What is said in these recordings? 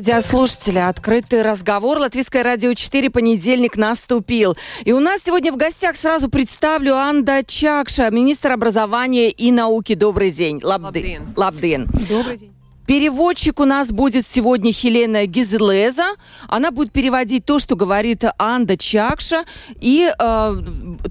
Радиослушатели, открытый разговор. Латвийское радио 4, понедельник наступил. И у нас сегодня в гостях сразу представлю Анда Чакша, министр образования и науки. Добрый день. Лабдин. Лабдин. Добрый день. Переводчик у нас будет сегодня Хелена Гизелеза. Она будет переводить то, что говорит Анда Чакша. И э,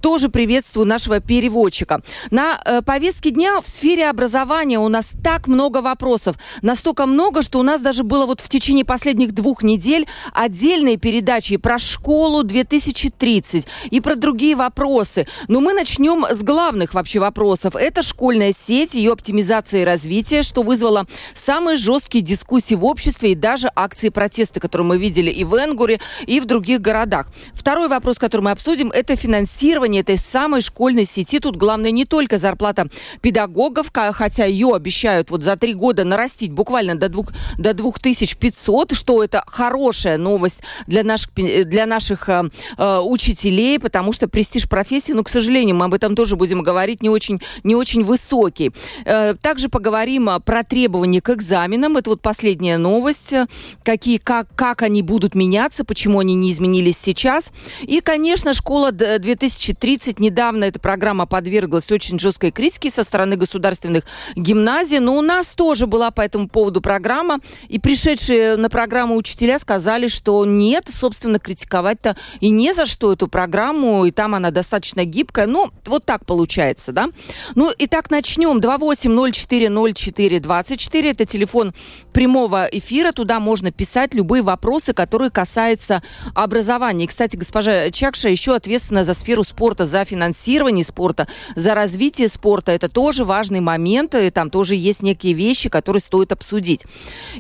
тоже приветствую нашего переводчика. На э, повестке дня в сфере образования у нас так много вопросов. Настолько много, что у нас даже было вот в течение последних двух недель отдельные передачи про школу 2030 и про другие вопросы. Но мы начнем с главных вообще вопросов. Это школьная сеть, ее оптимизация и развитие, что вызвало самые самые жесткие дискуссии в обществе и даже акции протеста, которые мы видели и в Энгуре, и в других городах. Второй вопрос, который мы обсудим, это финансирование этой самой школьной сети. Тут главное не только зарплата педагогов, хотя ее обещают вот за три года нарастить буквально до, двух, до 2500, что это хорошая новость для наших, для наших э, э, учителей, потому что престиж профессии, ну, к сожалению, мы об этом тоже будем говорить, не очень, не очень высокий. Э, также поговорим про требования к экзаменам экзаменам. Это вот последняя новость. Какие, как, как они будут меняться, почему они не изменились сейчас. И, конечно, школа 2030. Недавно эта программа подверглась очень жесткой критике со стороны государственных гимназий. Но у нас тоже была по этому поводу программа. И пришедшие на программу учителя сказали, что нет, собственно, критиковать-то и не за что эту программу. И там она достаточно гибкая. Ну, вот так получается, да? Ну, итак, начнем. 28040424. Это телефон телефон прямого эфира. Туда можно писать любые вопросы, которые касаются образования. И, кстати, госпожа Чакша еще ответственна за сферу спорта, за финансирование спорта, за развитие спорта. Это тоже важный момент, и там тоже есть некие вещи, которые стоит обсудить.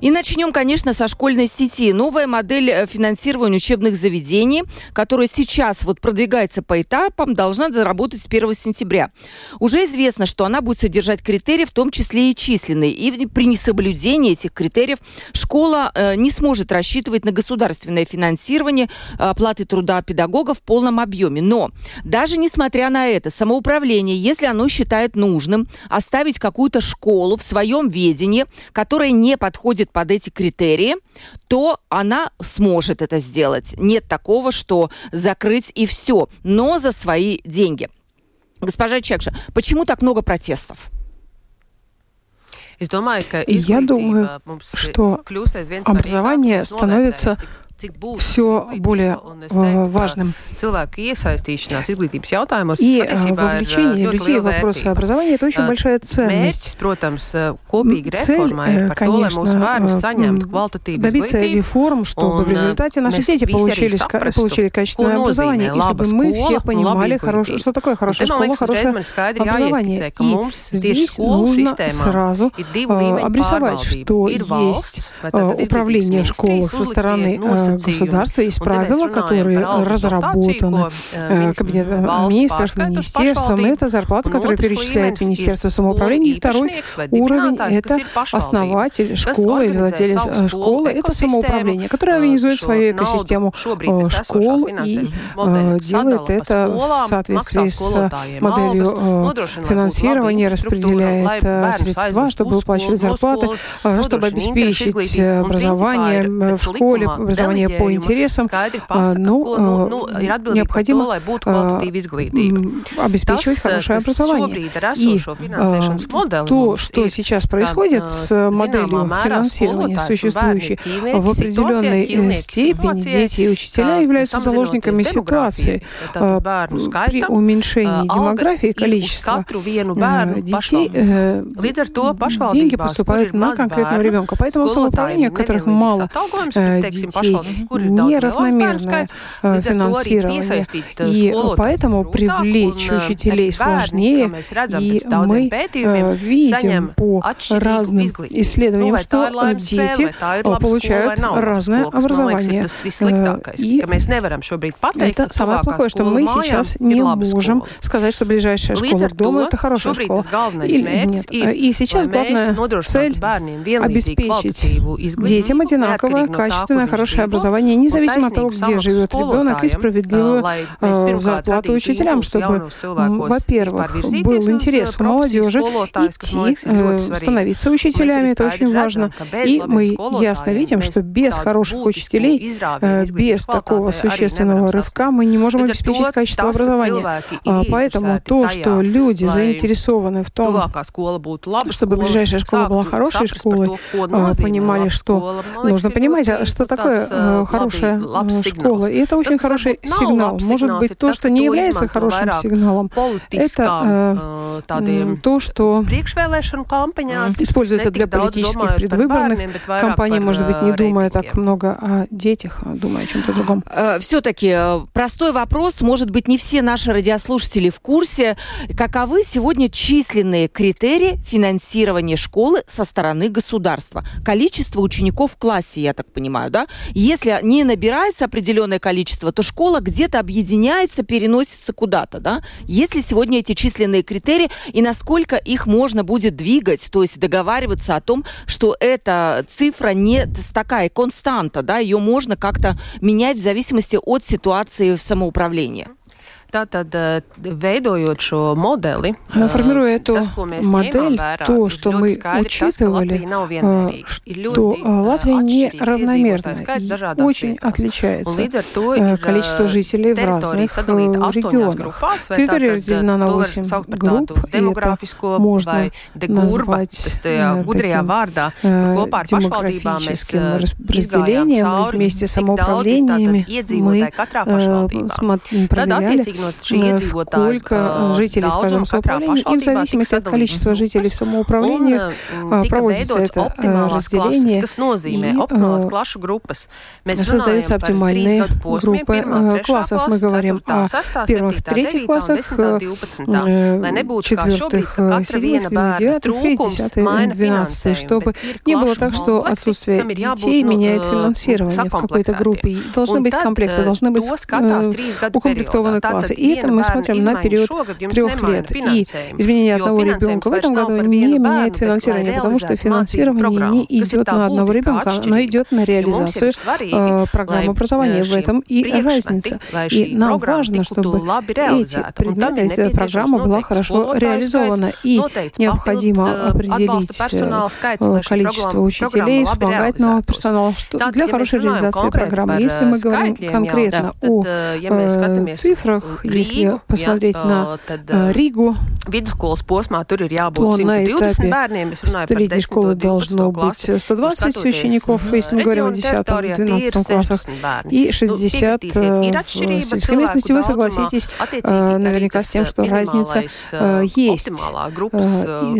И начнем, конечно, со школьной сети. Новая модель э, финансирования учебных заведений, которая сейчас вот продвигается по этапам, должна заработать с 1 сентября. Уже известно, что она будет содержать критерии, в том числе и численные. И при несоблюдении соблюдения этих критериев школа э, не сможет рассчитывать на государственное финансирование э, оплаты труда педагогов в полном объеме. Но даже несмотря на это, самоуправление, если оно считает нужным оставить какую-то школу в своем ведении, которая не подходит под эти критерии, то она сможет это сделать. Нет такого, что закрыть и все, но за свои деньги. Госпожа Чекша, почему так много протестов? Я думаю, что образование становится все более важным. И вовлечение людей в вопросы образования – это очень большая ценность. Цель, конечно, добиться реформ, чтобы в результате наши дети получили, получили качественное образование, и чтобы мы все понимали, хорош, что такое хорошая школа, хорошее образование. И здесь нужно сразу обрисовать, что есть управление в школах со стороны государства есть правила, которые разработаны э, Кабинетом министров, министерством. Это зарплата, которую перечисляет Министерство самоуправления. И второй уровень – это основатель школы или владелец э, школы. Это самоуправление, которое организует свою экосистему э, школ и делает это в соответствии с моделью финансирования, распределяет средства, чтобы выплачивать зарплаты, чтобы обеспечить образование в школе, образование образование по интересам, а, ну, ну, а, необходимо а, обеспечивать хорошее образование. И то, что сейчас происходит с моделью финансирования существующей, в определенной э, степени дети и учителя являются заложниками ситуации. При уменьшении демографии количества э, детей э, деньги поступают на конкретного ребенка. Поэтому самоуправление, которых мало детей, неравномерное финансирование. И поэтому привлечь учителей сложнее. И мы видим по разным исследованиям, что дети получают разное образование. И это самое плохое, что мы сейчас не можем сказать, что ближайшая школа к дому – это хорошая школа. Или нет. И сейчас главная цель – обеспечить детям одинаковое, качественное, хорошее образование, независимо от того, где живет ребенок, и справедливую э, зарплату учителям, чтобы, во-первых, был интерес у молодежи идти, э, становиться учителями, это очень важно. И мы ясно видим, что без хороших учителей, э, без такого существенного рывка мы не можем обеспечить качество образования. А, поэтому то, что люди заинтересованы в том, чтобы ближайшая школа была хорошей школой, а, понимали, что нужно понимать, что такое хорошая школа. И это очень хороший сигнал. Может быть, то, что не является хорошим сигналом, это э, то, что используется для политических предвыборных кампаний, может быть, не думая так много о детях, а думая о чем-то другом. Э, Все-таки простой вопрос. Может быть, не все наши радиослушатели в курсе, каковы сегодня численные критерии финансирования школы со стороны государства. Количество учеников в классе, я так понимаю, да? Если не набирается определенное количество, то школа где-то объединяется, переносится куда-то, да? Есть ли сегодня эти численные критерии и насколько их можно будет двигать, то есть договариваться о том, что эта цифра не такая константа, да, ее можно как-то менять в зависимости от ситуации в самоуправлении? Tātad, veidojot šo modeli, формируя эту модель, то, что мы учитывали, что Латвия неравномерна и очень отличается количество жителей в разных регионах. Территория разделена на 8 групп, и это можно назвать таким демографическим разделением. Вместе с самоуправлениями мы проверяли, сколько жителей в каждом самоуправлении, и в зависимости от количества жителей в самоуправлении проводится это разделение, и создаются оптимальные группы классов. Мы говорим о первых, третьих классах, четвертых, седьмых, девятых и десятых, двенадцатых, чтобы не было так, что отсутствие детей меняет финансирование в какой-то группе. Должны быть комплекты, должны быть укомплектованы классы класса. И это мы смотрим на период трех лет. И изменение одного ребенка в этом году не меняет финансирование, потому что финансирование не идет на одного ребенка, оно идет на реализацию э, программы образования. В этом и разница. И нам важно, чтобы эти предметы, эта программа была хорошо реализована. И необходимо определить э, количество учителей, вспомогательного персонала что для хорошей реализации программы. Если мы говорим конкретно о э, цифрах, если посмотреть на Ригу, vidusskolas posmā tur ir jābūt to 120 bērniem. Es runāju par 10. школы должно быть 120 учеников, если мы говорим о 10-12 классах, и 60 в сельской местности. Вы согласитесь наверняка с тем, что разница есть.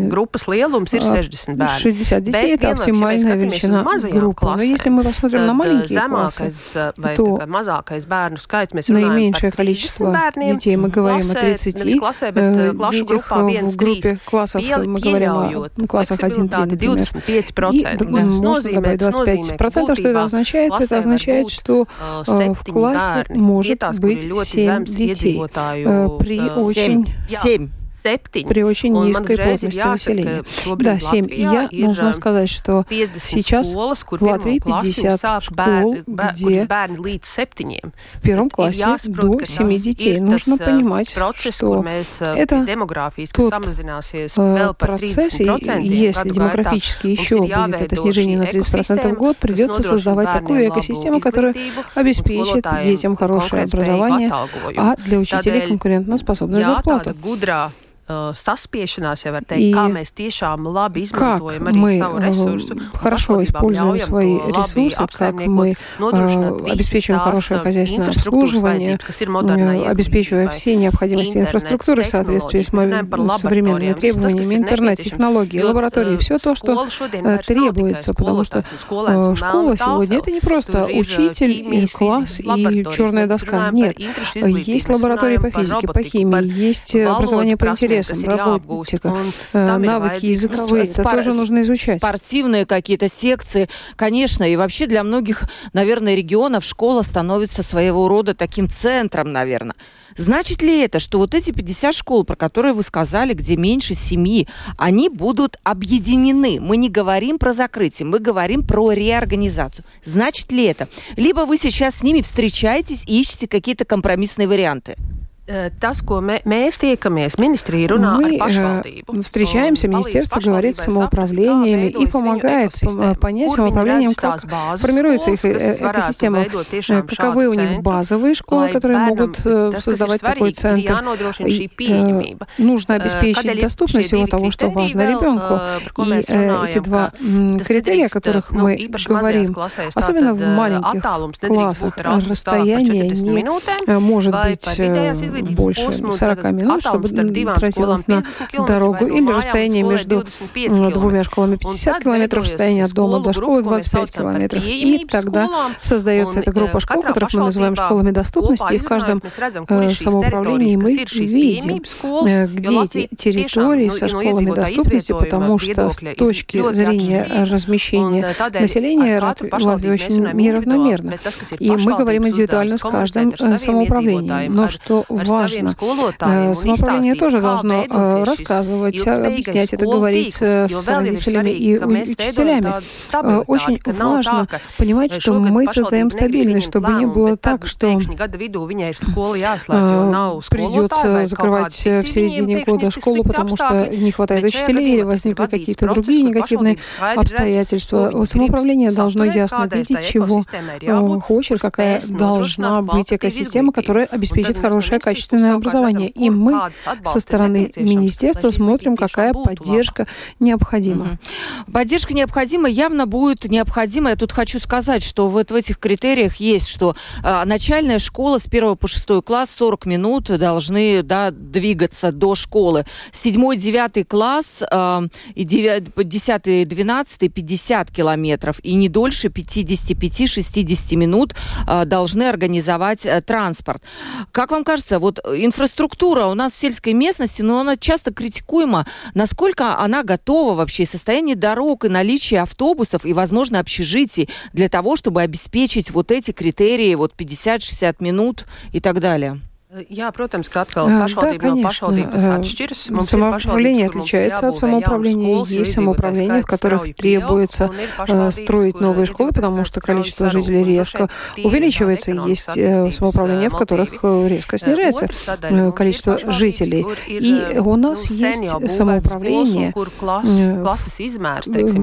Grupas lielums ir 60 bērni. 60 детей – это оптимальная величина группы. Но если мы посмотрим на маленькие классы, то наименьшее количество детей, мы говорим о 30 детях в группе классов, мы говорим о классах 1-3, например. И можно добавить 25%, что это означает? Это означает, что в классе может быть 7 детей. при очень... 7 при очень низкой плотности населения. Да, 7. И я должна сказать, что сейчас в Латвии 50 школ, где в первом классе до 7 детей. Нужно понимать, что это тот процесс, и если демографически еще будет это снижение на 30% в год, придется создавать такую экосистему, которая обеспечит детям хорошее образование, а для учителей конкурентоспособную зарплату. Uh, saspiešanās, ja var teikt, и kā mēs tiešām labi izmantojam arī мы savu resursu. Хорошо используем свои ресурсы, как мы uh, обеспечиваем хорошее хозяйственное обслуживание, обеспечивая все необходимости инфраструктуры в соответствии с современными требованиями, интернет-технологии, лаборатории, все то, что требуется, потому что школа сегодня это не просто учитель, класс и черная доска. Нет, есть лаборатории по физике, по химии, есть образование по интересам, работника, э, навыки языковые, это тоже нужно изучать. Спортивные какие-то секции, конечно, и вообще для многих, наверное, регионов школа становится своего рода таким центром, наверное. Значит ли это, что вот эти 50 школ, про которые вы сказали, где меньше семьи, они будут объединены? Мы не говорим про закрытие, мы говорим про реорганизацию. Значит ли это? Либо вы сейчас с ними встречаетесь и ищете какие-то компромиссные варианты? Tas, ko mē, mēs tiekamies, министрия runā Мы pašvaldību. встречаемся, министерство говорит с самоуправлениями и помогает понять самоуправлениям, как формируется их экосистема, каковы у них базовые школы, которые могут создавать такой центр. И, нужно обеспечить доступность всего того, что важно ребенку. И эти два критерия, о которых мы говорим, особенно в маленьких классах, расстояние не может быть больше 40 минут, чтобы тратилось на дорогу, или расстояние между двумя школами 50 километров, расстояние от дома до школы 25 километров. И тогда создается эта группа школ, которых мы называем школами доступности, и в каждом самоуправлении мы видим, где эти территории со школами доступности, потому что с точки зрения размещения населения Латвия очень неравномерна. И мы говорим индивидуально с каждым самоуправлением. Но что важно. Э, самоуправление тоже должно э, рассказывать, объяснять это, говорить с родителями и учителями. Э, очень важно понимать, что мы создаем стабильность, чтобы не было так, что придется закрывать в середине года школу, потому что не хватает учителей или возникли какие-то другие негативные обстоятельства. Самоуправление должно ясно видеть, чего хочет, какая должна быть экосистема, которая обеспечит хорошее качественное образование. И мы со стороны министерства смотрим, какая поддержка необходима. Поддержка необходима, явно будет необходима. Я тут хочу сказать, что вот в этих критериях есть, что э, начальная школа с 1 по 6 класс 40 минут должны да, двигаться до школы. 7-9 класс э, и 10-12 50 километров и не дольше 55-60 минут э, должны организовать э, транспорт. Как вам кажется, вот инфраструктура у нас в сельской местности, но она часто критикуема. Насколько она готова вообще, состояние дорог и наличие автобусов и, возможно, общежитий для того, чтобы обеспечить вот эти критерии, вот 50-60 минут и так далее? Jā, protams, ka atkal pašvaldība да, no pašvaldības atšķiras. Mums самоуправление отличается от самоуправления. Есть самоуправления, в которых требуется строить новые школы, потому что количество жителей резко увеличивается. Есть самоуправления, в которых резко снижается количество жителей. И у нас есть самоуправление, в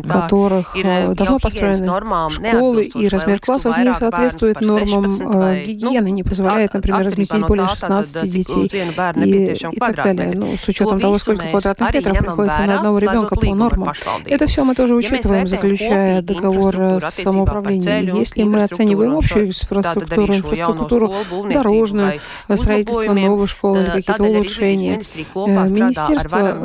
которых давно построены школы, и размер классов не соответствует нормам гигиены, не позволяет, например, разместить более 16 детей и, и так далее. Ну, с учетом того, сколько квадратных метров приходится на одного ребенка по нормам. Это все мы тоже учитываем, заключая договор с самоуправлением. Если мы оцениваем общую инфраструктуру, инфраструктуру дорожную, строительство новых школ или какие-то улучшения, министерство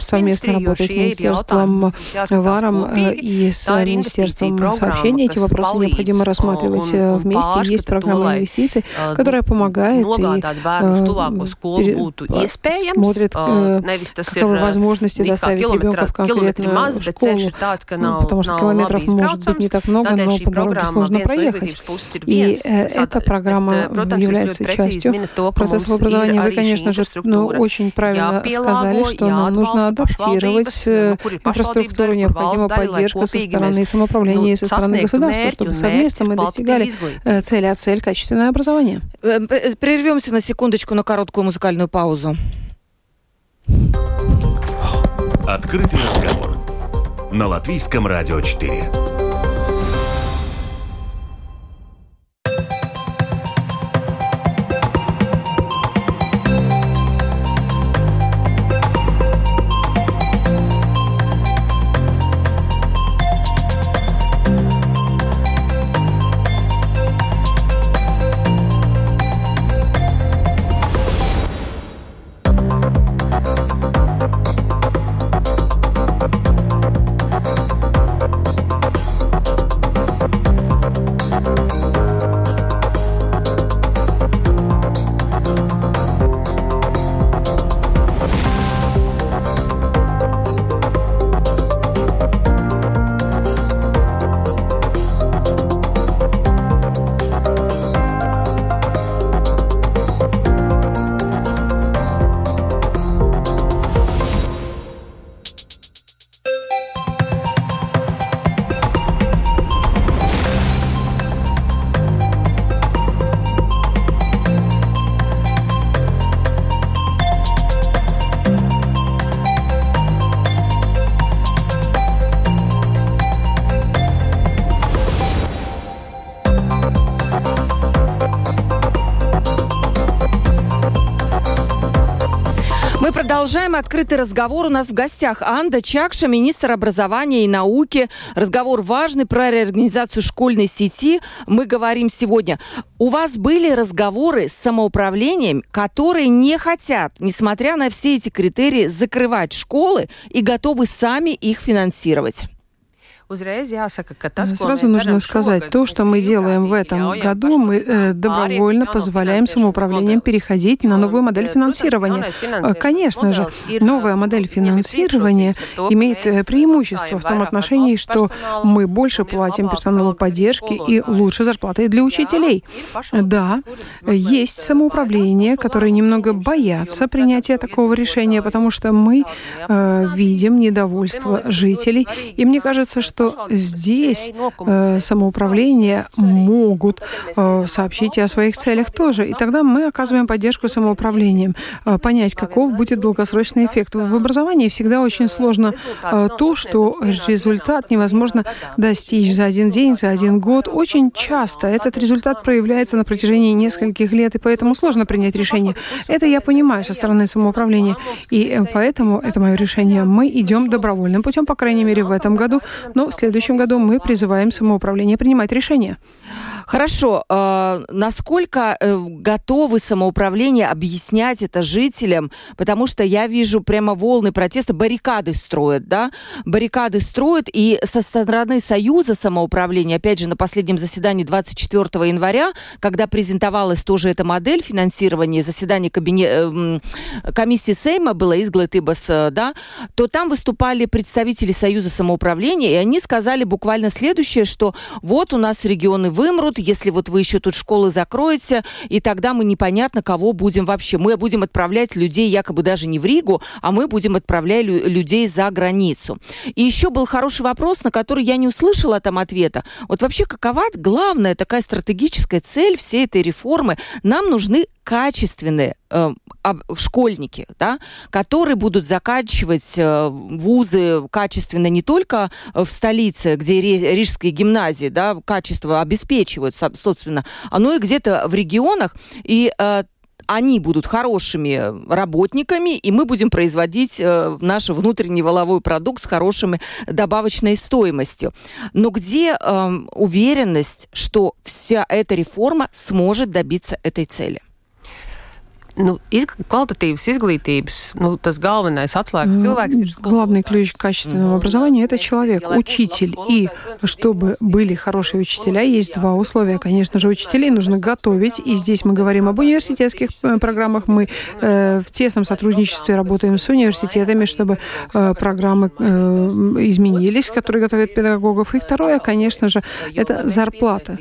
совместно работает с министерством ВАРом и с министерством сообщений. Эти вопросы необходимо рассматривать вместе. Есть программа инвестиций, которая помогает nogādāt bērnu uz tuvāko skolu būtu iespējams. Смотрит, каковы возможности доставить ребенка в конкретную школу, ну, потому что километров может быть не так много, но по дороге сложно проехать. И эта программа является частью процесса образования. Вы, конечно же, ну, очень правильно сказали, что нам нужно адаптировать инфраструктуру, необходима поддержка со стороны самоуправления и со стороны государства, чтобы совместно мы достигали цели, а цель – качественное образование. Прервемся на секундочку на короткую музыкальную паузу. Открытый разговор на Латвийском радио 4. Продолжаем открытый разговор. У нас в гостях Анда Чакша, министр образования и науки. Разговор важный про реорганизацию школьной сети. Мы говорим сегодня. У вас были разговоры с самоуправлением, которые не хотят, несмотря на все эти критерии, закрывать школы и готовы сами их финансировать? Сразу нужно сказать, то, что мы делаем в этом году, мы э, добровольно позволяем самоуправлениям переходить на новую модель финансирования. Э, конечно же, новая модель финансирования имеет э, преимущество в том отношении, что мы больше платим персоналу поддержки и лучше зарплаты для учителей. Да, есть самоуправление, которые немного боятся принятия такого решения, потому что мы э, видим недовольство жителей, и мне кажется, что что здесь э, самоуправление могут э, сообщить и о своих целях тоже. И тогда мы оказываем поддержку самоуправлением, э, понять, каков будет долгосрочный эффект. В образовании всегда очень сложно э, то, что результат невозможно достичь за один день, за один год. Очень часто этот результат проявляется на протяжении нескольких лет, и поэтому сложно принять решение. Это я понимаю со стороны самоуправления, и э, поэтому это мое решение. Мы идем добровольным путем, по крайней мере, в этом году, но в следующем году мы призываем самоуправление принимать решения. Хорошо. Э, насколько э, готовы самоуправление объяснять это жителям? Потому что я вижу прямо волны протеста, баррикады строят, да? Баррикады строят, и со стороны Союза самоуправления, опять же, на последнем заседании 24 января, когда презентовалась тоже эта модель финансирования, заседание кабинет, э, комиссии Сейма было из Глатыбас, да, то там выступали представители Союза самоуправления, и они сказали буквально следующее, что вот у нас регионы вымрут, если вот вы еще тут школы закроете, и тогда мы непонятно, кого будем вообще. Мы будем отправлять людей якобы даже не в Ригу, а мы будем отправлять людей за границу. И еще был хороший вопрос, на который я не услышала там ответа. Вот вообще какова главная такая стратегическая цель всей этой реформы? Нам нужны качественные э, школьники, да, которые будут заканчивать э, вузы качественно не только в столице, где Рижские гимназии, да, качество обеспечивают, собственно, но и где-то в регионах. И э, они будут хорошими работниками, и мы будем производить э, наш внутренний воловой продукт с хорошими добавочной стоимостью. Но где э, уверенность, что вся эта реформа сможет добиться этой цели? Nu, из, квалitatīvas изглитības, ну, tas atslēgas cilvēks ir Главный ключ к качественному образованию – это человек, учитель. И чтобы были хорошие учителя, есть два условия. Конечно же, учителей. нужно готовить. И здесь мы говорим об университетских э, программах. Мы э, в тесном сотрудничестве работаем с университетами, чтобы э, программы э, изменились, которые готовят педагогов. И второе, конечно же, это зарплата.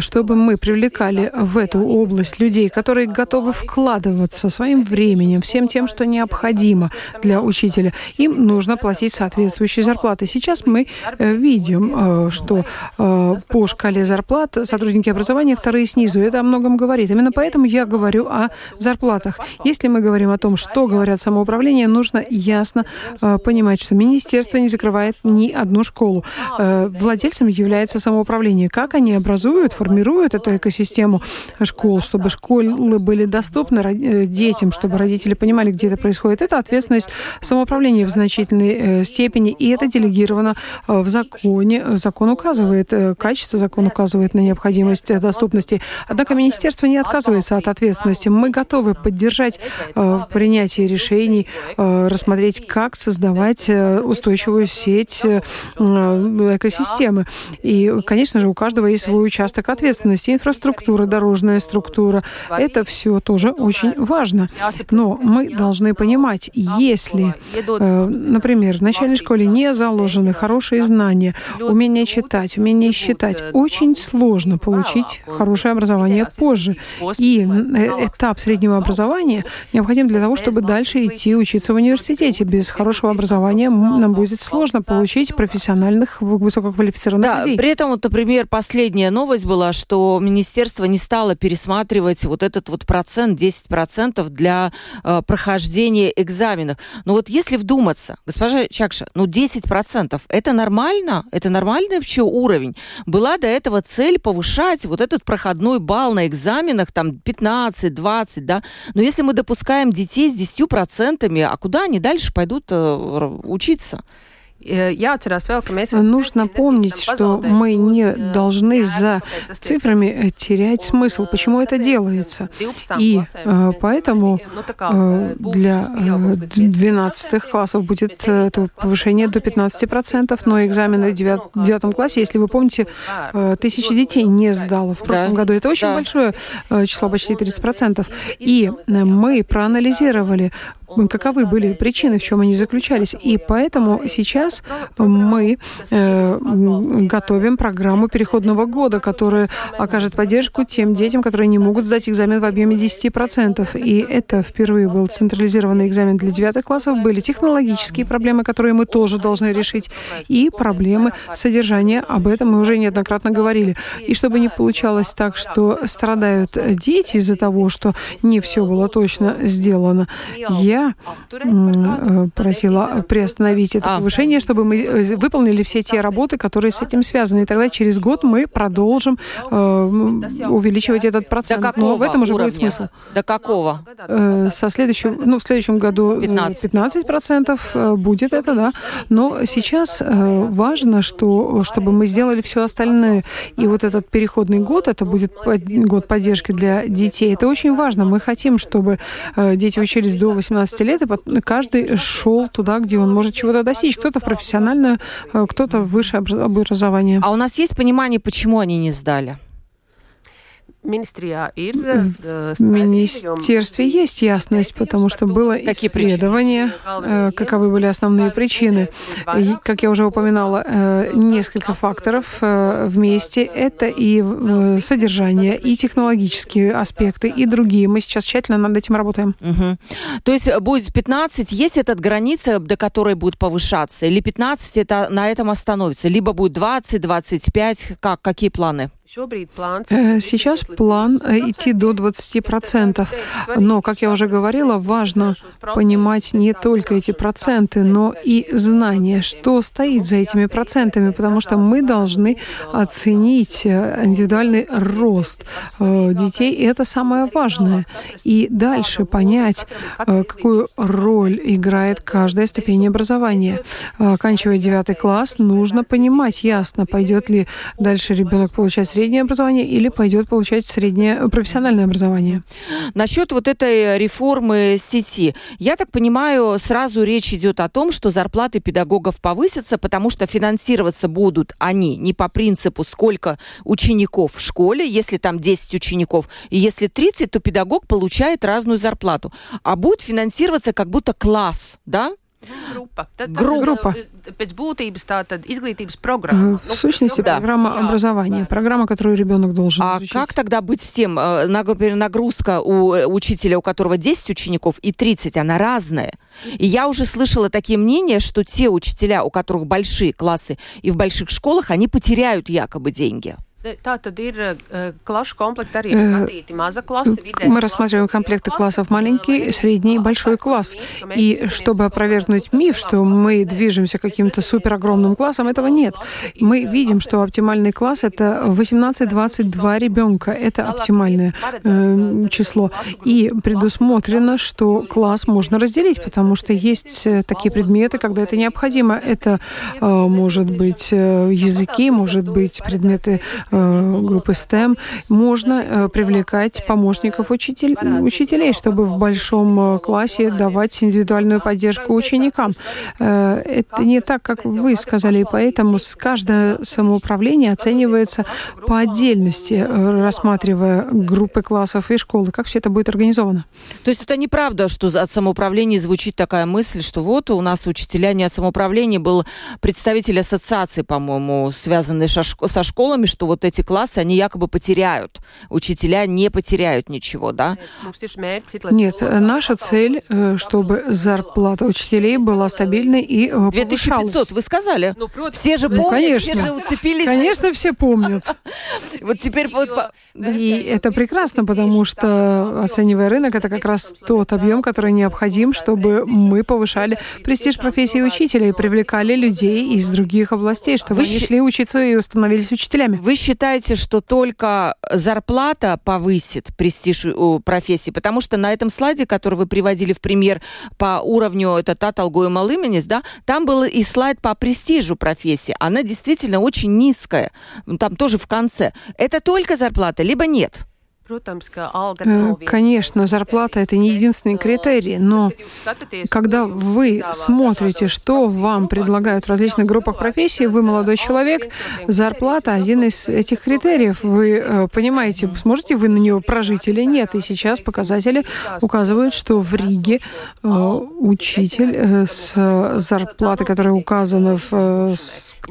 Чтобы мы привлекали в эту область людей, которые готовы вкладывать вкладываться своим временем, всем тем, что необходимо для учителя. Им нужно платить соответствующие зарплаты. Сейчас мы э, видим, э, что э, по шкале зарплат сотрудники образования вторые снизу. Это о многом говорит. Именно поэтому я говорю о зарплатах. Если мы говорим о том, что говорят самоуправление, нужно ясно понимать, что министерство не закрывает ни одну школу. Владельцем является самоуправление. Как они образуют, формируют эту экосистему школ, чтобы школы были доступны детям, чтобы родители понимали, где это происходит. Это ответственность самоуправления в значительной э, степени, и это делегировано э, в законе. Закон указывает качество, закон указывает на необходимость доступности. Однако министерство не отказывается от ответственности. Мы готовы поддержать в принятии решений, рассмотреть, как создавать устойчивую сеть экосистемы. И, конечно же, у каждого есть свой участок ответственности. Инфраструктура, дорожная структура. Это все тоже очень очень важно. Но мы должны понимать, если, э, например, в начальной школе не заложены хорошие знания, умение читать, умение считать, очень сложно получить хорошее образование позже. И э, этап среднего образования необходим для того, чтобы дальше идти учиться в университете. Без хорошего образования нам будет сложно получить профессиональных, высококвалифицированных да, людей. При этом, вот, например, последняя новость была, что министерство не стало пересматривать вот этот вот процент 10 10% для э, прохождения экзаменов. Но вот если вдуматься, госпожа Чакша, ну 10% это нормально? Это нормальный вообще уровень? Была до этого цель повышать вот этот проходной балл на экзаменах, там 15, 20, да? Но если мы допускаем детей с 10%, а куда они дальше пойдут э, учиться? Нужно помнить, что мы не должны за цифрами э, терять смысл, почему это делается. И э, поэтому э, для 12 классов будет это повышение до 15%, но экзамены в 9 классе, если вы помните, тысячи детей не сдало в прошлом году. Это очень большое число, почти 30%. И мы проанализировали каковы были причины, в чем они заключались. И поэтому сейчас мы э, готовим программу переходного года, которая окажет поддержку тем детям, которые не могут сдать экзамен в объеме 10%. И это впервые был централизированный экзамен для девятых классов. Были технологические проблемы, которые мы тоже должны решить, и проблемы содержания. Об этом мы уже неоднократно говорили. И чтобы не получалось так, что страдают дети из-за того, что не все было точно сделано, я я просила приостановить это повышение, чтобы мы э, выполнили все те работы, которые с этим связаны. И тогда через год мы продолжим э, увеличивать этот процент. Но в этом уже уровня? будет смысл. До какого? Э, со следующего, ну, в следующем году 15. 15 процентов будет это, да. Но сейчас важно, что, чтобы мы сделали все остальное. И вот этот переходный год, это будет год поддержки для детей. Это очень важно. Мы хотим, чтобы дети учились до 18 18 лет, и каждый шел туда, где он может чего-то достичь. Кто-то в профессиональное, э, кто-то высшее образование. А у нас есть понимание, почему они не сдали? Ir В министерстве есть ясность, потому что было исследование, э, каковы были основные причины. И, как я уже упоминала, э, несколько факторов э, вместе. Это и содержание, и технологические аспекты, и другие. Мы сейчас тщательно над этим работаем. Угу. То есть будет 15, есть эта граница, до которой будет повышаться, или 15 это на этом остановится, либо будет 20, 25, как, какие планы? Э, сейчас план э, идти до 20%. Но, как я уже говорила, важно понимать не только эти проценты, но и знание, что стоит за этими процентами, потому что мы должны оценить э, индивидуальный рост детей, и это самое важное. И дальше понять, какую роль играет каждая ступень образования. Оканчивая девятый класс, нужно понимать ясно, пойдет ли дальше ребенок получать среднее образование или пойдет получать среднее профессиональное образование. Насчет вот этой реформы сети. Я так понимаю, сразу речь идет о том, что зарплаты педагогов повысятся, потому что финансироваться будут они не по принципу, сколько учеников в школе, если там 10 учеников, и если 30, то педагог получает разную зарплату, а будет финансироваться как будто класс, да? Группа. Группа. Pēc būtības tā tad izglītības программа. В сущности, да. программа образования, программа, которую ребенок должен А изучить. как тогда быть с тем, э, например, нагрузка у э, учителя, у которого 10 учеников и 30, она разная? И я уже слышала такие мнения, что те учителя, у которых большие классы и в больших школах, они потеряют якобы деньги. Tā tad ir класс skatīti maza класса. Мы рассматриваем комплекты классов маленький, средний и большой класс. И чтобы опровергнуть миф, что мы движемся каким-то супер огромным классом, этого нет. Мы видим, что оптимальный класс это 18-22 ребенка. Это оптимальное э, число. И предусмотрено, что класс можно разделить, потому что есть такие предметы, когда это необходимо. Это э, может быть языки, может быть предметы Э, группы STEM, можно э, привлекать помощников учитель, учителей, чтобы в большом э, классе давать индивидуальную поддержку ученикам. Это не так, как вы сказали, и поэтому каждое самоуправление оценивается по отдельности, рассматривая группы классов и школы. Как все это будет организовано? То есть это неправда, что от самоуправления звучит такая мысль, что вот у нас учителя не от самоуправления, был представитель ассоциации, по-моему, связанный со школами, что вот вот эти классы, они якобы потеряют. Учителя не потеряют ничего, да? Нет, наша цель, э, чтобы зарплата учителей была стабильной и повышалась. 2500, вы сказали? Ну, все же помнят, ну, конечно. все же уцепились. Конечно, все помнят. Вот теперь вот... И это прекрасно, потому что, оценивая рынок, это как раз тот объем, который необходим, чтобы мы повышали престиж профессии учителя и привлекали людей из других областей, чтобы Вы они шли учиться и становились учителями. Вы считаете, что только зарплата повысит престиж профессии? Потому что на этом слайде, который вы приводили в пример по уровню, это Таталгу и Малыменис, да, там был и слайд по престижу профессии. Она действительно очень низкая. Там тоже в конце. Это только зарплата, либо нет? Э, конечно, зарплата – это не единственный критерий, но когда вы смотрите, что вам предлагают в различных группах профессий, вы молодой человек, зарплата – один из этих критериев. Вы э, понимаете, сможете вы на нее прожить или нет. И сейчас показатели указывают, что в Риге э, учитель с зарплатой, которая указана в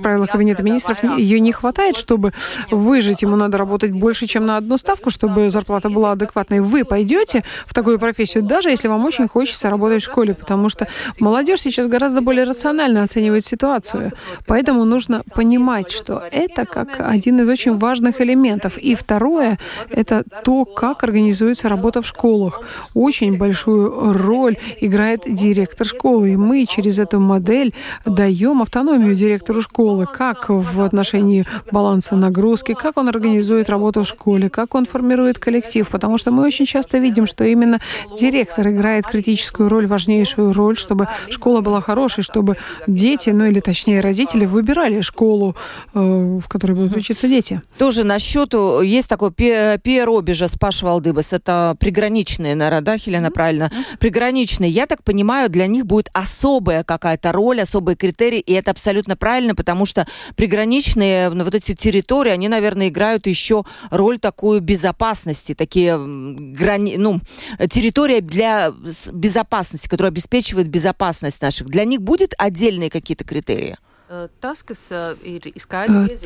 правилах Кабинета министров, ее не хватает, чтобы выжить. Ему надо работать больше, чем на одну ставку, чтобы зарплата была адекватной, вы пойдете в такую профессию, даже если вам очень хочется работать в школе, потому что молодежь сейчас гораздо более рационально оценивает ситуацию. Поэтому нужно понимать, что это как один из очень важных элементов. И второе — это то, как организуется работа в школах. Очень большую роль играет директор школы. И мы через эту модель даем автономию директору школы, как в отношении баланса нагрузки, как он организует работу в школе, как он формирует коллектив, потому что мы очень часто видим, что именно директор играет критическую роль, важнейшую роль, чтобы школа была хорошей, чтобы дети, ну или точнее родители выбирали школу, э, в которой будут учиться дети. Тоже насчет, есть такой Пиеробежа Спаш Валдыбас, это приграничные, наверное, да, Хелена, правильно? Приграничные. Я так понимаю, для них будет особая какая-то роль, особые критерии, и это абсолютно правильно, потому что приграничные, вот эти территории, они, наверное, играют еще роль такую безопасности безопасности, такие грани, ну, территория для безопасности, которая обеспечивает безопасность наших, для них будет отдельные какие-то критерии? Э,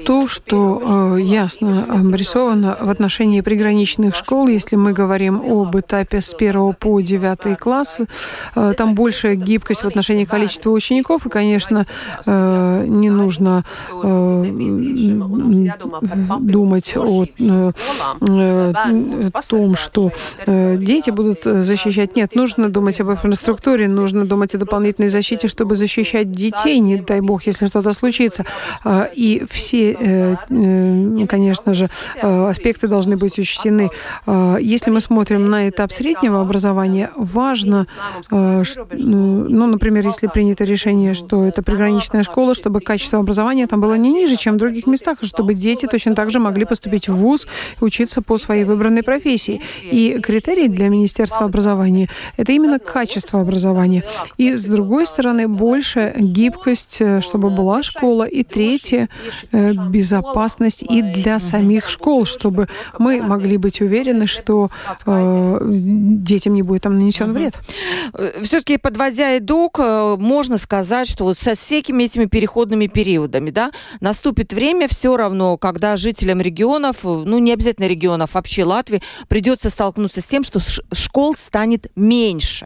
то, что э, ясно обрисовано в отношении приграничных школ, если мы говорим об этапе с 1 по 9 класс, э, там большая гибкость в отношении количества учеников, и, конечно, не нужно думать о том, что дети будут защищать. Нет, нужно думать об инфраструктуре, нужно думать о дополнительной защите, чтобы защищать детей, не дай бог, если что-то случится. А, и все, э, э, конечно же, э, аспекты должны быть учтены. А, если мы смотрим на этап среднего образования, важно, ну, например, если принято решение, что это приграничная школа, чтобы качество образования там было не ниже, чем в других местах, и чтобы дети точно так же могли поступить в ВУЗ и учиться по своей выбранной профессии. И критерий для Министерства образования — это именно качество образования. И, с другой стороны, больше гибкость, чтобы была была школа, и третье э, — безопасность и для самих школ, чтобы мы могли быть уверены, что э, детям не будет там нанесен вред. Э, Все-таки, подводя итог, э, можно сказать, что вот со всякими этими переходными периодами, да, наступит время все равно, когда жителям регионов, ну, не обязательно регионов, вообще Латвии, придется столкнуться с тем, что школ станет меньше.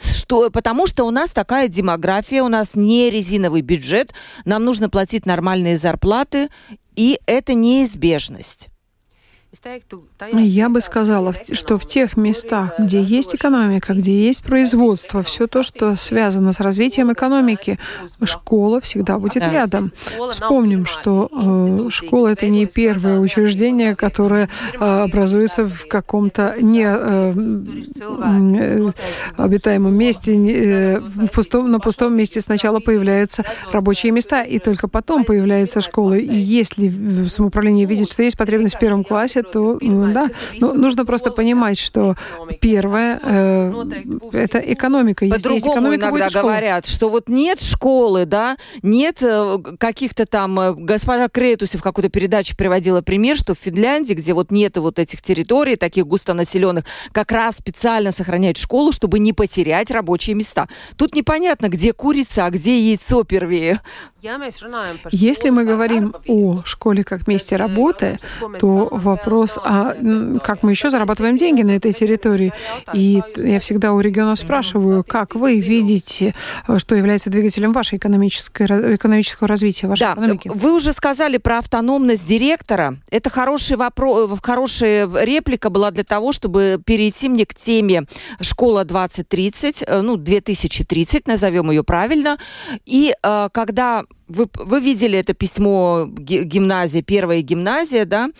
Что, потому что у нас такая демография, у нас не резиновый бюджет, нам нужно платить нормальные зарплаты, и это неизбежность. Я бы сказала, что в тех местах, где есть экономика, где есть производство, все то, что связано с развитием экономики, школа всегда будет рядом. Вспомним, что э, школа это не первое учреждение, которое э, образуется в каком-то не э, э, обитаемом месте, э, пустом, на пустом месте сначала появляются рабочие места, и только потом появляется школа. И если в самоуправлении видит, что есть потребность в первом классе, то да. Ну, нужно просто понимать, что первое э, это экономика. По-другому иногда говорят, что вот нет школы, да, нет э, каких-то там... Э, госпожа Кретусев в какой-то передаче приводила пример, что в Финляндии, где вот нет вот этих территорий, таких густонаселенных, как раз специально сохраняют школу, чтобы не потерять рабочие места. Тут непонятно, где курица, а где яйцо первее. Если мы говорим о школе как месте работы, то вопрос, а как мы еще зарабатываем деньги на этой территории? И я всегда у регионов спрашиваю, как вы видите, что является двигателем вашей экономической, экономического развития, вашей да, экономики? Вы уже сказали про автономность директора. Это хороший вопрос, хорошая реплика была для того, чтобы перейти мне к теме «Школа 2030», э, ну, 2030, назовем ее правильно. И э, когда вы, вы видели это письмо гимназии, первая гимназия, да?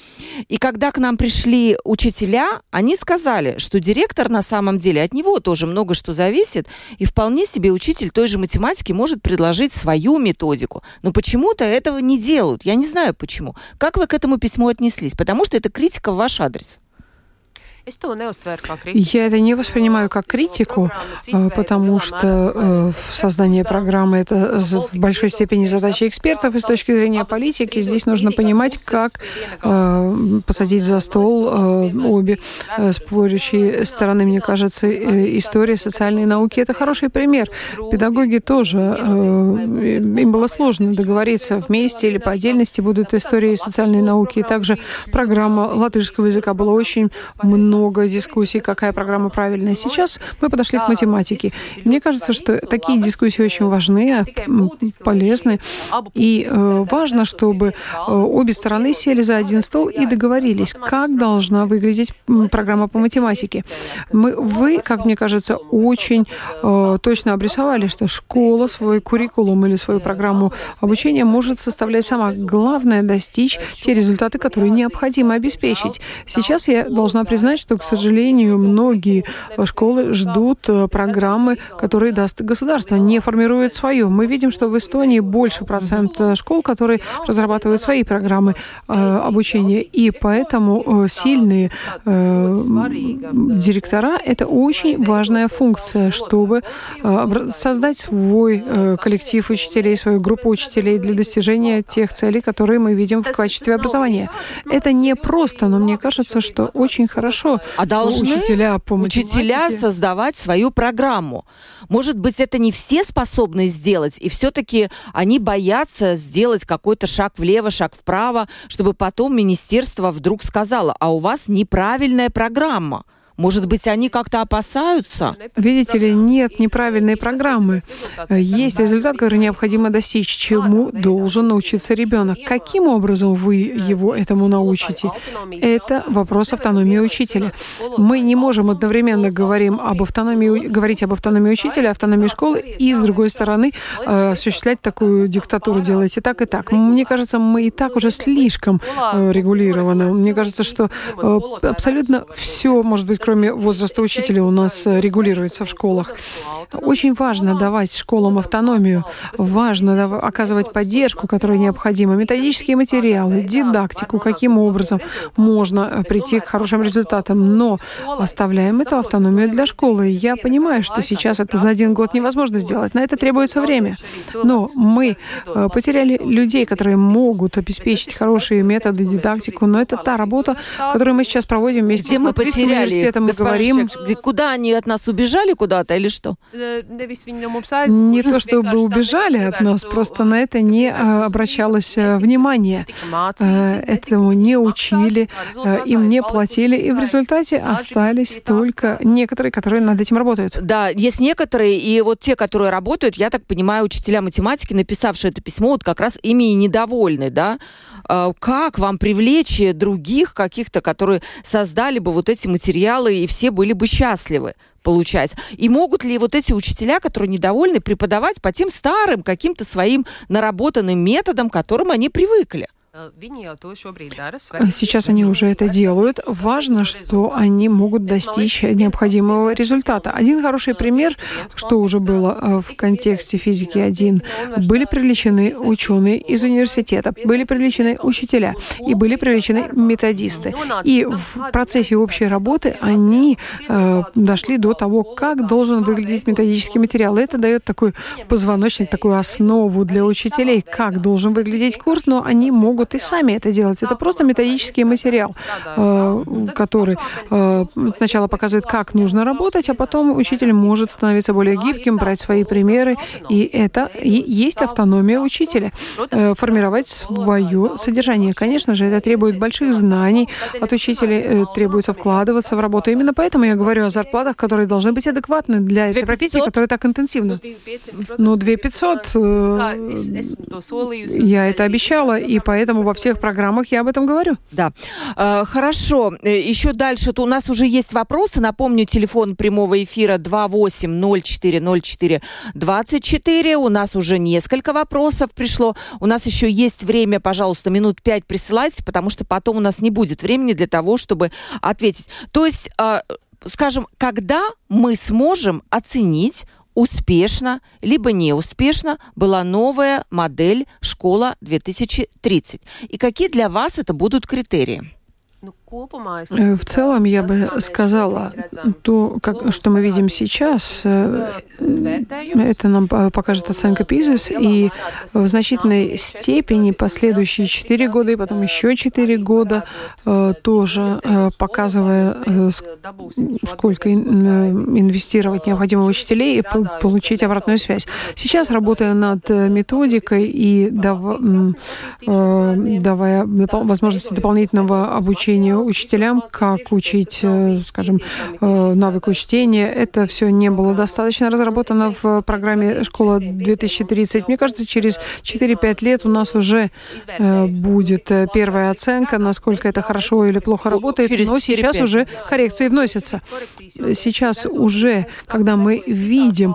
И когда к нам пришли учителя, они сказали, что директор на самом деле, от него тоже много что зависит, и вполне себе учитель той же математики может предложить свою методику. Но почему-то этого не делают. Я не знаю почему. Как вы к этому письму отнеслись? Потому что это критика в ваш адрес. Я это не воспринимаю как критику, а, потому что э, создание программы — это в большой степени задача экспертов, и с точки зрения политики здесь нужно понимать, как э, посадить за стол э, обе спорящие стороны. Мне кажется, история социальной науки — это хороший пример. Педагоги тоже, им было сложно договориться вместе или по отдельности будут истории социальной науки. И также программа латышского языка была очень много много дискуссий, какая программа правильная. Сейчас мы подошли к математике. Мне кажется, что такие дискуссии очень важны, полезны. И э, важно, чтобы э, обе стороны сели за один стол и договорились, как должна выглядеть программа по математике. Мы, вы, как мне кажется, очень э, точно обрисовали, что школа свой куррикулум или свою программу обучения может составлять сама. Главное — достичь те результаты, которые необходимо обеспечить. Сейчас я должна признать, что, к сожалению, многие школы ждут э, программы, которые даст государство, не формируют свою. Мы видим, что в Эстонии больше процент э, школ, которые разрабатывают свои программы э, обучения, и поэтому сильные директора — это очень важная функция, чтобы создать свой коллектив учителей, свою группу учителей для достижения тех целей, которые мы видим в качестве образования. Это не просто, но мне кажется, что очень хорошо хорошо. А должны учителя, по учителя создавать свою программу. Может быть, это не все способны сделать, и все-таки они боятся сделать какой-то шаг влево, шаг вправо, чтобы потом министерство вдруг сказало, а у вас неправильная программа. Может быть, они как-то опасаются? Видите ли, нет неправильной программы. Есть результат, который необходимо достичь, чему должен научиться ребенок. Каким образом вы его этому научите? Это вопрос автономии учителя. Мы не можем одновременно говорим об автономии, говорить об автономии учителя, автономии школы, и, с другой стороны, э, осуществлять такую диктатуру, делайте так и так. Мне кажется, мы и так уже слишком э, регулированы. Мне кажется, что э, абсолютно все может быть, кроме возраста учителя, у нас э, регулируется в школах. Очень важно давать школам автономию, важно оказывать поддержку, которая необходима, методические материалы, дидактику, каким образом можно э, прийти к хорошим результатам, но оставляем эту автономию для школы. Я понимаю, что сейчас это за один год невозможно сделать, на это требуется время. Но мы э, потеряли людей, которые могут обеспечить хорошие методы, дидактику, но это та работа, которую мы сейчас проводим вместе Где мы потеряли этом мы говорим. Куда они от нас убежали куда-то или что? Не то, чтобы убежали от нас, просто на это не а, обращалось э, внимание. Э, этому не учили, э, им не платили, и в результате остались только некоторые, которые над этим работают. Да, есть некоторые, и вот те, которые работают, я так понимаю, учителя математики, написавшие это письмо, вот как раз ими и недовольны, да? Как вам привлечь других каких-то, которые создали бы вот эти материалы и все были бы счастливы получать. И могут ли вот эти учителя, которые недовольны, преподавать по тем старым каким-то своим наработанным методам, к которым они привыкли? Сейчас они уже это делают. Важно, что они могут достичь необходимого результата. Один хороший пример, что уже было э, в контексте физики 1, были привлечены ученые из университета, были привлечены учителя и были привлечены методисты. И в процессе общей работы они э, дошли до того, как должен выглядеть методический материал. И это дает такой позвоночник, такую основу для учителей, как должен выглядеть курс, но они могут и сами это делать. Это просто методический материал, э, который э, сначала показывает, как нужно работать, а потом учитель может становиться более гибким, брать свои примеры, и это и есть автономия учителя, э, формировать свое содержание. Конечно же, это требует больших знаний от учителей, требуется вкладываться в работу. Именно поэтому я говорю о зарплатах, которые должны быть адекватны для этой профессии, которая так интенсивна. Ну, 2 500, я это обещала, и поэтому во всех программах я об этом говорю. Да. Э, хорошо. Э, Еще дальше. У нас уже есть вопросы. Напомню, телефон прямого эфира 28040424. У нас уже несколько вопросов пришло. У нас еще есть время, пожалуйста, минут пять присылайте, потому что потом у нас не будет времени для того, чтобы ответить. То есть, э, скажем, когда мы сможем оценить успешно либо неуспешно была новая модель «Школа 2030». И какие для вас это будут критерии? Э, в целом, я бы сказала, то, как, что мы видим сейчас, э, это нам покажет оценка ПИЗИС, и в значительной степени последующие четыре года и потом еще четыре года э, тоже показывая, сколько инвестировать необходимо в учителей и получить обратную связь. Сейчас, работая над методикой и давая возможности дополнительного обучения учителям, как учить, э, скажем, э, навыку чтения. Это все не было достаточно разработано в программе «Школа 2030». Мне кажется, через 4-5 лет у нас уже э, будет первая оценка, насколько это хорошо или плохо работает, но сейчас уже коррекции вносятся. Сейчас уже, когда мы видим,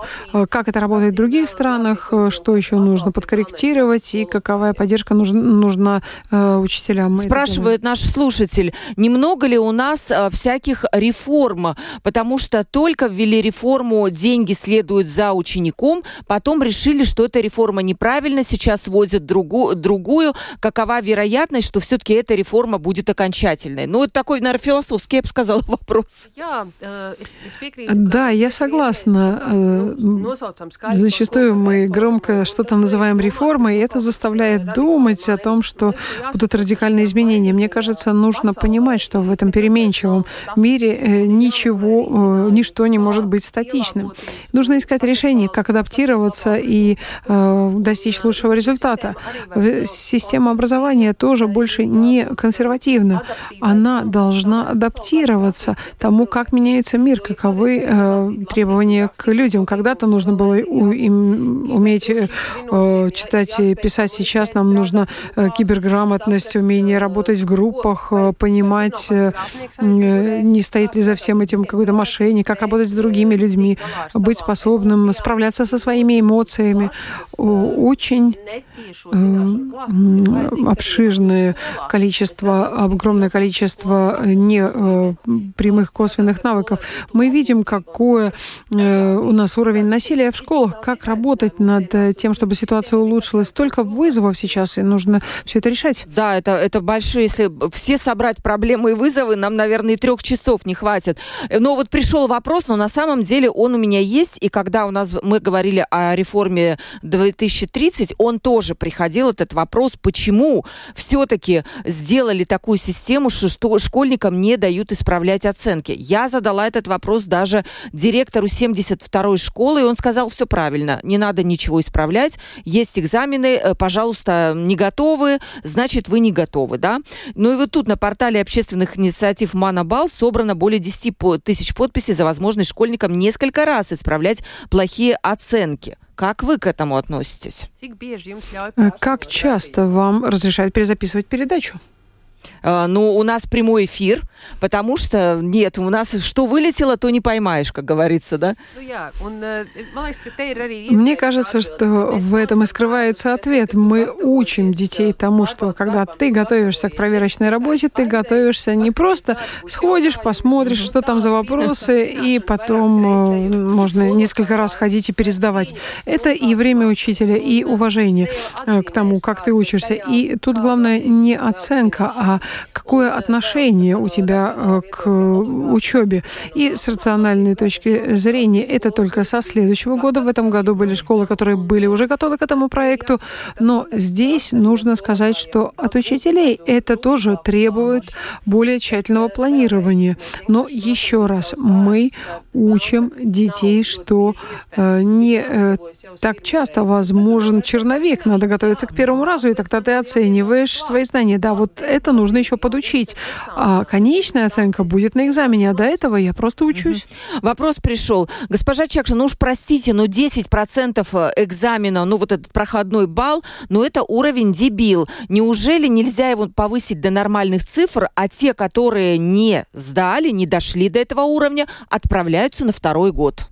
как это работает в других странах, что еще нужно подкорректировать и каковая поддержка нужна, нужна учителям. Спрашивает наш слушатель, немного ли у нас а, всяких реформ, потому что только ввели реформу, деньги следуют за учеником, потом решили, что эта реформа неправильна, сейчас вводят другу, другую. Какова вероятность, что все-таки эта реформа будет окончательной? Ну, это такой, наверное, философский, я бы сказала, вопрос. Э, да, я согласна. Э, зачастую мы громко что-то называем реформой, и это заставляет думать о том, что будут радикальные изменения. Мне кажется, нужно понимать, понимать, что в этом переменчивом мире э, ничего, э, ничто не может быть статичным. Нужно искать решение, как адаптироваться и э, достичь лучшего результата. Система образования тоже больше не консервативна. Она должна адаптироваться тому, как меняется мир, каковы требования к людям. Когда-то нужно было уметь читать и писать. Сейчас нам нужна киберграмотность, умение работать в группах, понимать понимать, э, э, не стоит ли за всем этим какой-то мошенник, как работать с другими людьми, быть способным справляться со своими эмоциями. Очень э, обширное количество, огромное количество не прямых косвенных навыков. Мы видим, какое у нас уровень насилия в школах, как работать над тем, чтобы ситуация улучшилась. Столько вызовов сейчас, и нужно все это решать. Да, это, это большое, если все собрать проблемы, проблемы и вызовы, нам, наверное, и трех часов не хватит. Но вот пришел вопрос, но на самом деле он у меня есть, и когда у нас мы говорили о реформе 2030, он тоже приходил, этот вопрос, почему все-таки сделали такую систему, что школьникам не дают исправлять оценки. Я задала этот вопрос даже директору 72-й школы, и он сказал, все правильно, не надо ничего исправлять, есть экзамены, э, пожалуйста, не готовы, значит, вы не готовы, да? Ну и вот тут на портале общественных инициатив «Манабал» собрано более 10 тысяч подписей за возможность школьникам несколько раз исправлять плохие оценки. Как вы к этому относитесь? Э, как часто вам разрешают перезаписывать передачу? А, ну, у нас прямой эфир, потому что нет, у нас что вылетело, то не поймаешь, как говорится, да? Э, Мне кажется, что в этом и скрывается ответ. Мы учим детей тому, что когда ты готовишься к проверочной работе, ты готовишься не просто сходишь, посмотришь, что там за вопросы, и потом э, можно несколько раз ходить и пересдавать. Это и время учителя, и уважение э, к тому, как ты учишься. И тут главное не оценка, а какое отношение у тебя э, к учебе. И с рациональной точки зрения это только со следующего года. В этом году были школы, которые были уже готовы к этому проекту. Но здесь нужно сказать, что от учителей это тоже требует более тщательного планирования. Но еще раз, мы учим детей, что э, не э, так часто возможен черновик. Надо готовиться к первому разу, и тогда ты оцениваешь свои знания. Да, вот это нужно еще подучить. А конечная оценка будет на экзамене, а до этого я просто учусь. Вопрос пришел. Госпожа Чакша, ну уж простите, но 10% э, экзамена, ну вот этот проходной балл, ну это уровень дебил. Неужели нельзя его повысить до нормальных цифр, а те, которые не сдали, не дошли до этого уровня, отправляются на второй год?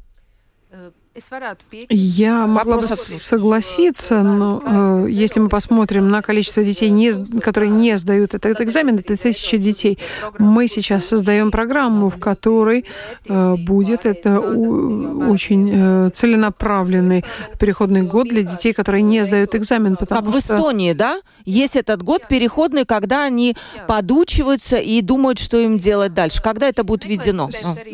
Я могла бы согласиться, но э, если мы посмотрим на количество детей, не, которые не сдают этот экзамен, это тысячи детей. Мы сейчас создаем программу, в которой э, будет это у, очень э, целенаправленный переходный год для детей, которые не сдают экзамен. Потому как что... в Эстонии, да? Есть этот год переходный, когда они подучиваются и думают, что им делать дальше. Когда это будет введено?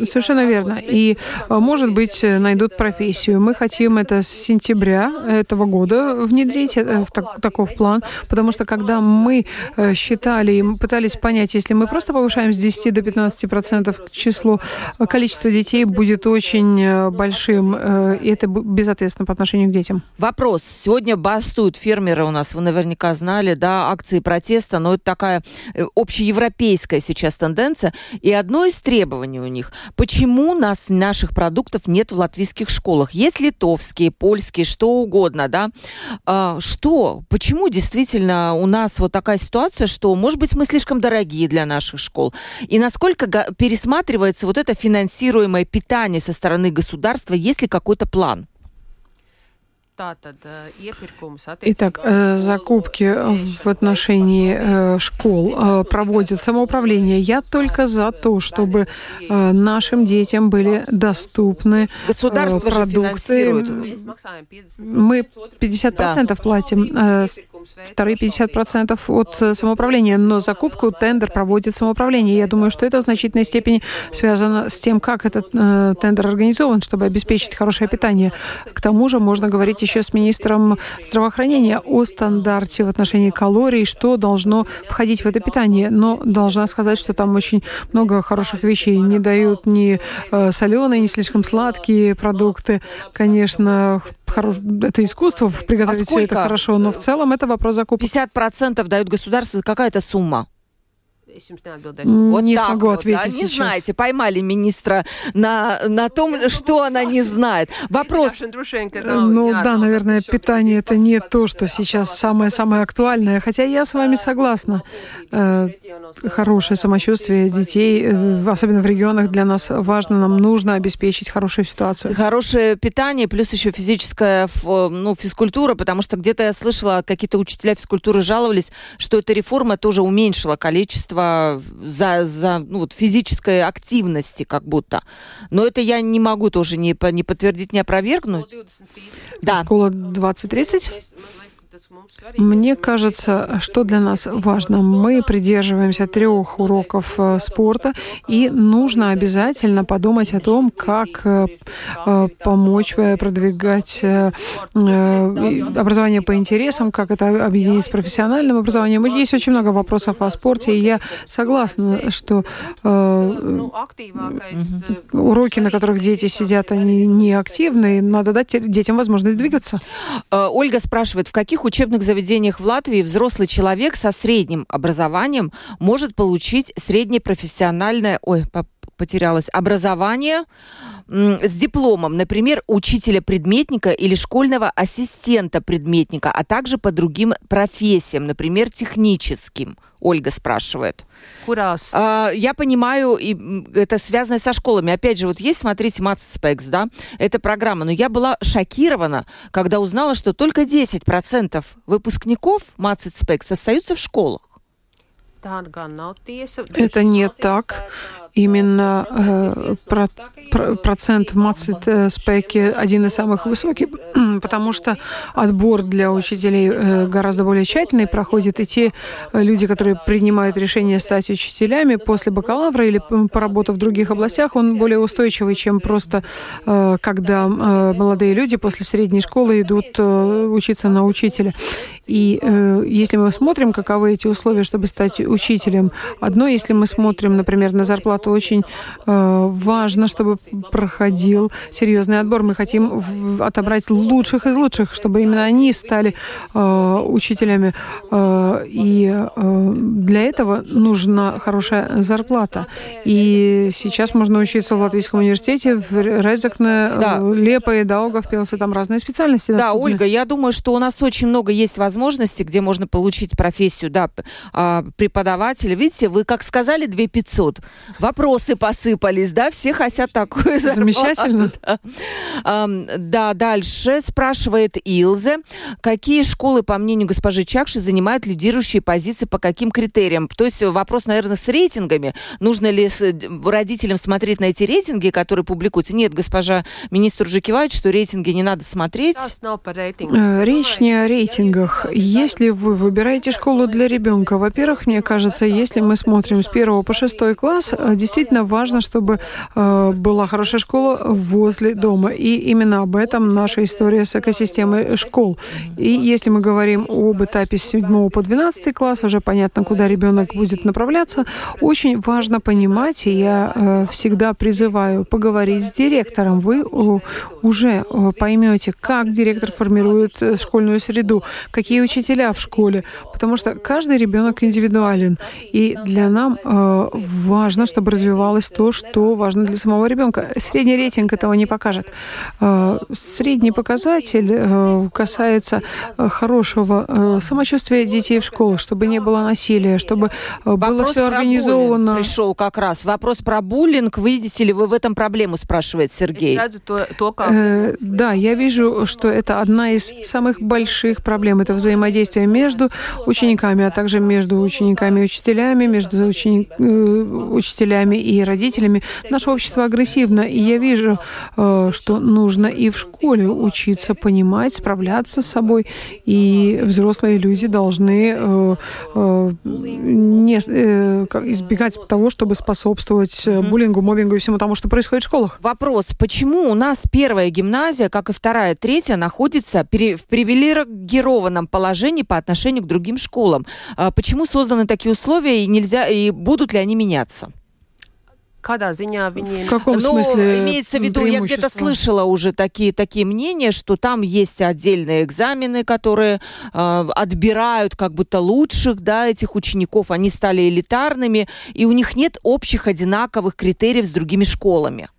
Совершенно верно. И, э, может быть, найдут профессию профессию. Мы хотим это с сентября этого года внедрить э, в так, таков план, потому что когда мы э, считали и пытались понять, если мы просто повышаем с 10 до 15 процентов число, э, количество детей будет очень большим, и это безответственно по отношению к детям. Вопрос. Сегодня бастуют фермеры у нас, вы наверняка знали, да, акции протеста, но это такая общеевропейская сейчас тенденция. И одно из требований у них, почему нас, наших продуктов нет в латвийских школах? Школах. Есть литовские, польские, что угодно, да. А, что? Почему действительно у нас вот такая ситуация, что, может быть, мы слишком дорогие для наших школ? И насколько пересматривается вот это финансируемое питание со стороны государства? Есть ли какой-то план? Итак, э, закупки в отношении э, школ э, проводит самоуправление. Я только за то, чтобы нашим детям были доступны Государство продукты. Мы 50% да. платим, вторые 50% от самоуправления, но закупку, тендер проводит самоуправление. Я думаю, что это в значительной степени связано с тем, как этот тендер организован, чтобы обеспечить хорошее питание. К тому же можно говорить еще с министром здравоохранения о стандарте в отношении калорий, что должно входить в это питание. Но должна сказать, что там очень много хороших вещей. Не дают ни э, соленые, ни слишком сладкие продукты. Конечно, это искусство приготовить а все это хорошо, но в целом это вопрос закупки. 50% дают государство, какая-то сумма? Вот не смогу вот, ответить да? Не сейчас. знаете, поймали министра на, на том, что она не знает. Вопрос... Ну да, наверное, питание это не то, что сейчас самое-самое актуальное. Хотя я с вами согласна. Э, хорошее самочувствие детей, э, особенно в регионах, для нас важно. Нам нужно обеспечить хорошую ситуацию. Хорошее питание, плюс еще физическая ну, физкультура, потому что где-то я слышала, какие-то учителя физкультуры жаловались, что эта реформа тоже уменьшила количество за, за ну, вот, физической активности как будто. Но это я не могу тоже не, не подтвердить, не опровергнуть. Да. Школа 2030? Мне кажется, что для нас важно, мы придерживаемся трех уроков э, спорта, и нужно обязательно подумать о том, как э, э, помочь продвигать образование по интересам, как это объединить с профессиональным образованием. Есть очень много вопросов о спорте, и я согласна, что уроки, на которых дети сидят, они не активны, надо дать детям возможность двигаться. Ольга спрашивает, в каких учебных заведениях в Латвии взрослый человек со средним образованием может получить среднепрофессиональное... Ой, потерялось. Образование с дипломом, например, учителя-предметника или школьного ассистента-предметника, а также по другим профессиям, например, техническим. Ольга спрашивает. Курас. А, я понимаю, и это связано со школами. Опять же, вот есть, смотрите, Матспекс, да, это программа. Но я была шокирована, когда узнала, что только 10% выпускников Матспекс остаются в школах. Это не так именно э, про, про, процент в мацит-спеке один из самых высоких, потому что отбор для учителей э, гораздо более тщательный проходит, и те люди, которые принимают решение стать учителями после бакалавра или поработав в других областях, он более устойчивый, чем просто э, когда э, молодые люди после средней школы идут э, учиться на учителя. И э, если мы смотрим, каковы эти условия, чтобы стать учителем, одно, если мы смотрим, например, на зарплату, очень э, важно, чтобы проходил серьезный отбор. Мы хотим отобрать лучших из лучших, чтобы именно они стали э, учителями. Э, и для этого нужна хорошая зарплата. И сейчас можно учиться в Латвийском университете, в Резекне, да. Лепо и Даугавпилсе, там разные специальности. Да, Ольга, я думаю, что у нас очень много есть возможностей где можно получить профессию да, а, преподавателя. Видите, вы как сказали 2 500, вопросы посыпались, да, все хотят такую. Замечательно. Да. да, дальше спрашивает Илзе, какие школы, по мнению госпожи Чакши, занимают лидирующие позиции, по каким критериям? То есть вопрос, наверное, с рейтингами. Нужно ли родителям смотреть на эти рейтинги, которые публикуются? Нет, госпожа министр уже кивает, что рейтинги не надо смотреть. Э, речь не о рейтингах. Если вы выбираете школу для ребенка, во-первых, мне кажется, если мы смотрим с первого по шестой класс, действительно важно, чтобы э, была хорошая школа возле дома. И именно об этом наша история с экосистемой школ. И если мы говорим об этапе с 7 по 12 класс, уже понятно, куда ребенок будет направляться, очень важно понимать, и я э, всегда призываю поговорить с директором. Вы уже поймете, как директор формирует школьную среду, какие учителя в школе, потому что каждый ребенок индивидуален. И для нам э, важно, чтобы развивалось то, что важно для самого ребенка. Средний рейтинг этого не покажет. Э, средний показатель э, касается э, хорошего самочувствия детей в школах, чтобы не было насилия, чтобы было все организовано. Пришел как раз вопрос про буллинг. Видите ли вы в этом проблему, спрашивает Сергей. Да, я вижу, что это одна из самых больших проблем. Это взаимодействие между учениками, а также между учениками и учителями, между ученик, э, учителями и родителями. Наше общество агрессивно, и я вижу, э, что нужно и в школе учиться понимать, справляться с собой, и взрослые люди должны э, не избегать того, чтобы способствовать буллингу, мобингу и всему тому, что происходит в школах. Вопрос, почему у нас первая гимназия, как и вторая, третья, находится в привилегированном положении положении по отношению к другим школам. А почему созданы такие условия и нельзя и будут ли они меняться? В каком ну, смысле имеется в виду, я где-то слышала уже такие, такие мнения, что там есть отдельные экзамены, которые э, отбирают как будто лучших, да, этих учеников. Они стали элитарными, и у них нет общих одинаковых критериев с другими школами.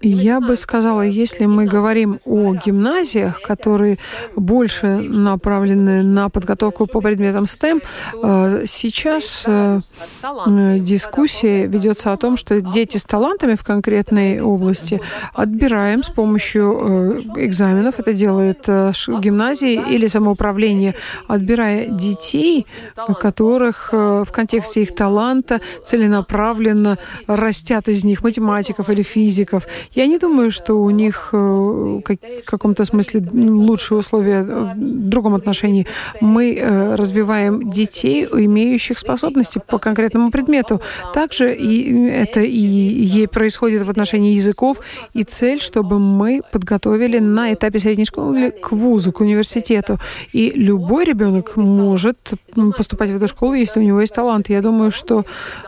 Я бы сказала, если мы говорим о гимназиях, которые больше направлены на подготовку по предметам STEM, э, сейчас э, дискуссия ведется о том, что дети с талантами в конкретной области отбираем с помощью э, экзаменов, это делает гимназии или самоуправление, отбирая детей, которых в контексте их таланта целенаправленно растят из них математиков, математиков или физиков. Я не думаю, что у них э, в каком-то смысле лучшие условия в другом отношении. Мы э, развиваем детей, имеющих способности по конкретному предмету. Также и это и, и происходит в отношении языков. И цель, чтобы мы подготовили на этапе средней школы к вузу, к университету. И любой ребенок может поступать в эту школу, если у него есть талант. Я думаю, что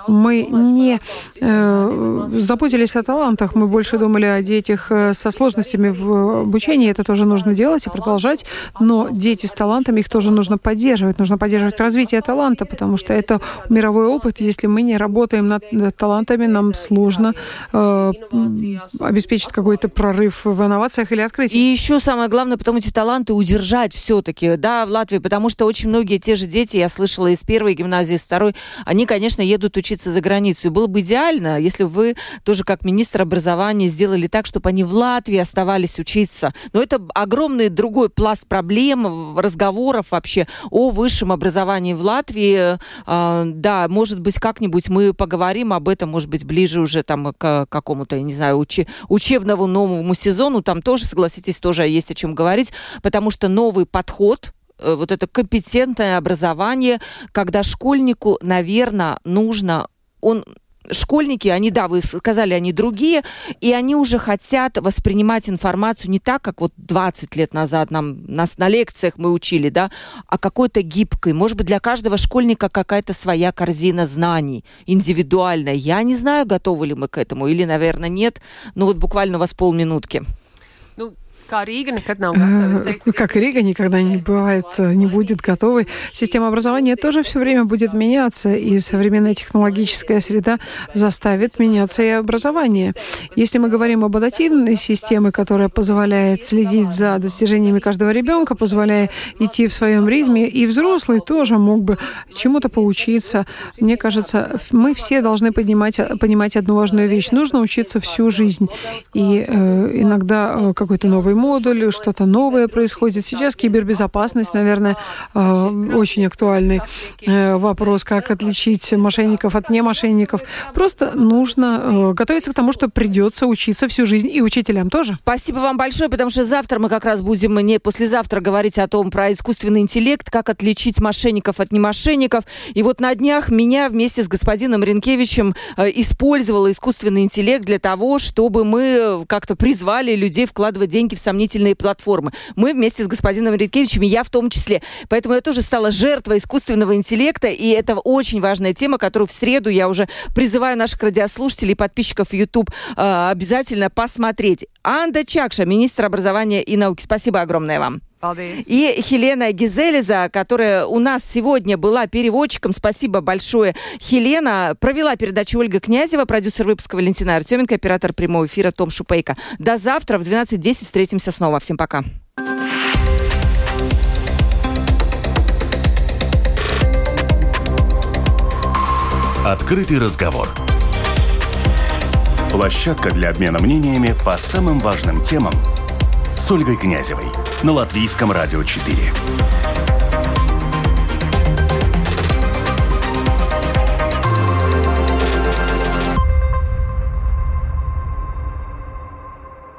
мы не э, заботились о талантах. Мы больше думали о детях э, со сложностями в обучении. Это тоже нужно делать и продолжать. Но дети с талантами, их тоже нужно поддерживать. Нужно поддерживать развитие таланта, потому что это мировой опыт. Если мы не работаем над, талантами, нам сложно э, обеспечить какой-то прорыв в инновациях или открытии. И еще самое главное, потом эти таланты удержать все-таки, да, в Латвии, потому что очень многие те же дети, я слышала из первой гимназии, из второй, они, конечно, едут учиться за границу. И было бы идеально, если вы тоже как министр образования сделали так, чтобы они в Латвии оставались учиться. Но это огромный другой пласт проблем, разговоров вообще о высшем образовании в Латвии. А, да, может быть, как-нибудь мы поговорим об этом, может быть, ближе уже там к какому-то, я не знаю, учебному новому сезону. Там тоже, согласитесь, тоже есть о чем говорить, потому что новый подход э, вот это компетентное образование, когда школьнику, наверное, нужно он школьники, они, да, вы сказали, они другие, и они уже хотят воспринимать информацию не так, как вот 20 лет назад нам нас на лекциях мы учили, да, а какой-то гибкой. Может быть, для каждого школьника какая-то своя корзина знаний, индивидуальная. Я не знаю, готовы ли мы к этому, или, наверное, нет. Но вот буквально у вас полминутки. Nav готова. Э, как Рига никогда не бывает, э, не будет готовой. Система образования тоже все время будет меняться, и современная технологическая среда заставит меняться и образование. Если мы говорим об адаптивной системе, которая позволяет следить за достижениями каждого ребенка, позволяя идти в своем ритме, и взрослый тоже мог бы чему-то поучиться. Мне кажется, мы все должны поднимать, понимать одну важную вещь. Нужно учиться всю жизнь. И э, иногда э, какой-то новый модуль, что-то новое происходит. Сейчас кибербезопасность, наверное, э, очень актуальный э, вопрос, как отличить мошенников от немошенников. Просто нужно э, готовиться к тому, что придется учиться всю жизнь, и учителям тоже. Спасибо вам большое, потому что завтра мы как раз будем, не послезавтра, говорить о том, про искусственный интеллект, как отличить мошенников от немошенников. И вот на днях меня вместе с господином Ренкевичем использовал искусственный интеллект для того, чтобы мы как-то призвали людей вкладывать деньги в сомнительные платформы. Мы вместе с господином Риткевичем, я в том числе. Поэтому я тоже стала жертвой искусственного интеллекта, и это очень важная тема, которую в среду я уже призываю наших радиослушателей и подписчиков YouTube э, обязательно посмотреть. Анда Чакша, министр образования и науки. Спасибо огромное вам. И Хелена Гизелиза, которая у нас сегодня была переводчиком. Спасибо большое. Хелена провела передачу Ольга Князева, продюсер выпуска Валентина Артеменко, оператор прямого эфира Том Шупейко. До завтра в 12.10 встретимся снова. Всем пока. Открытый разговор. Площадка для обмена мнениями по самым важным темам – с Ольгой Князевой на Латвийском радио 4.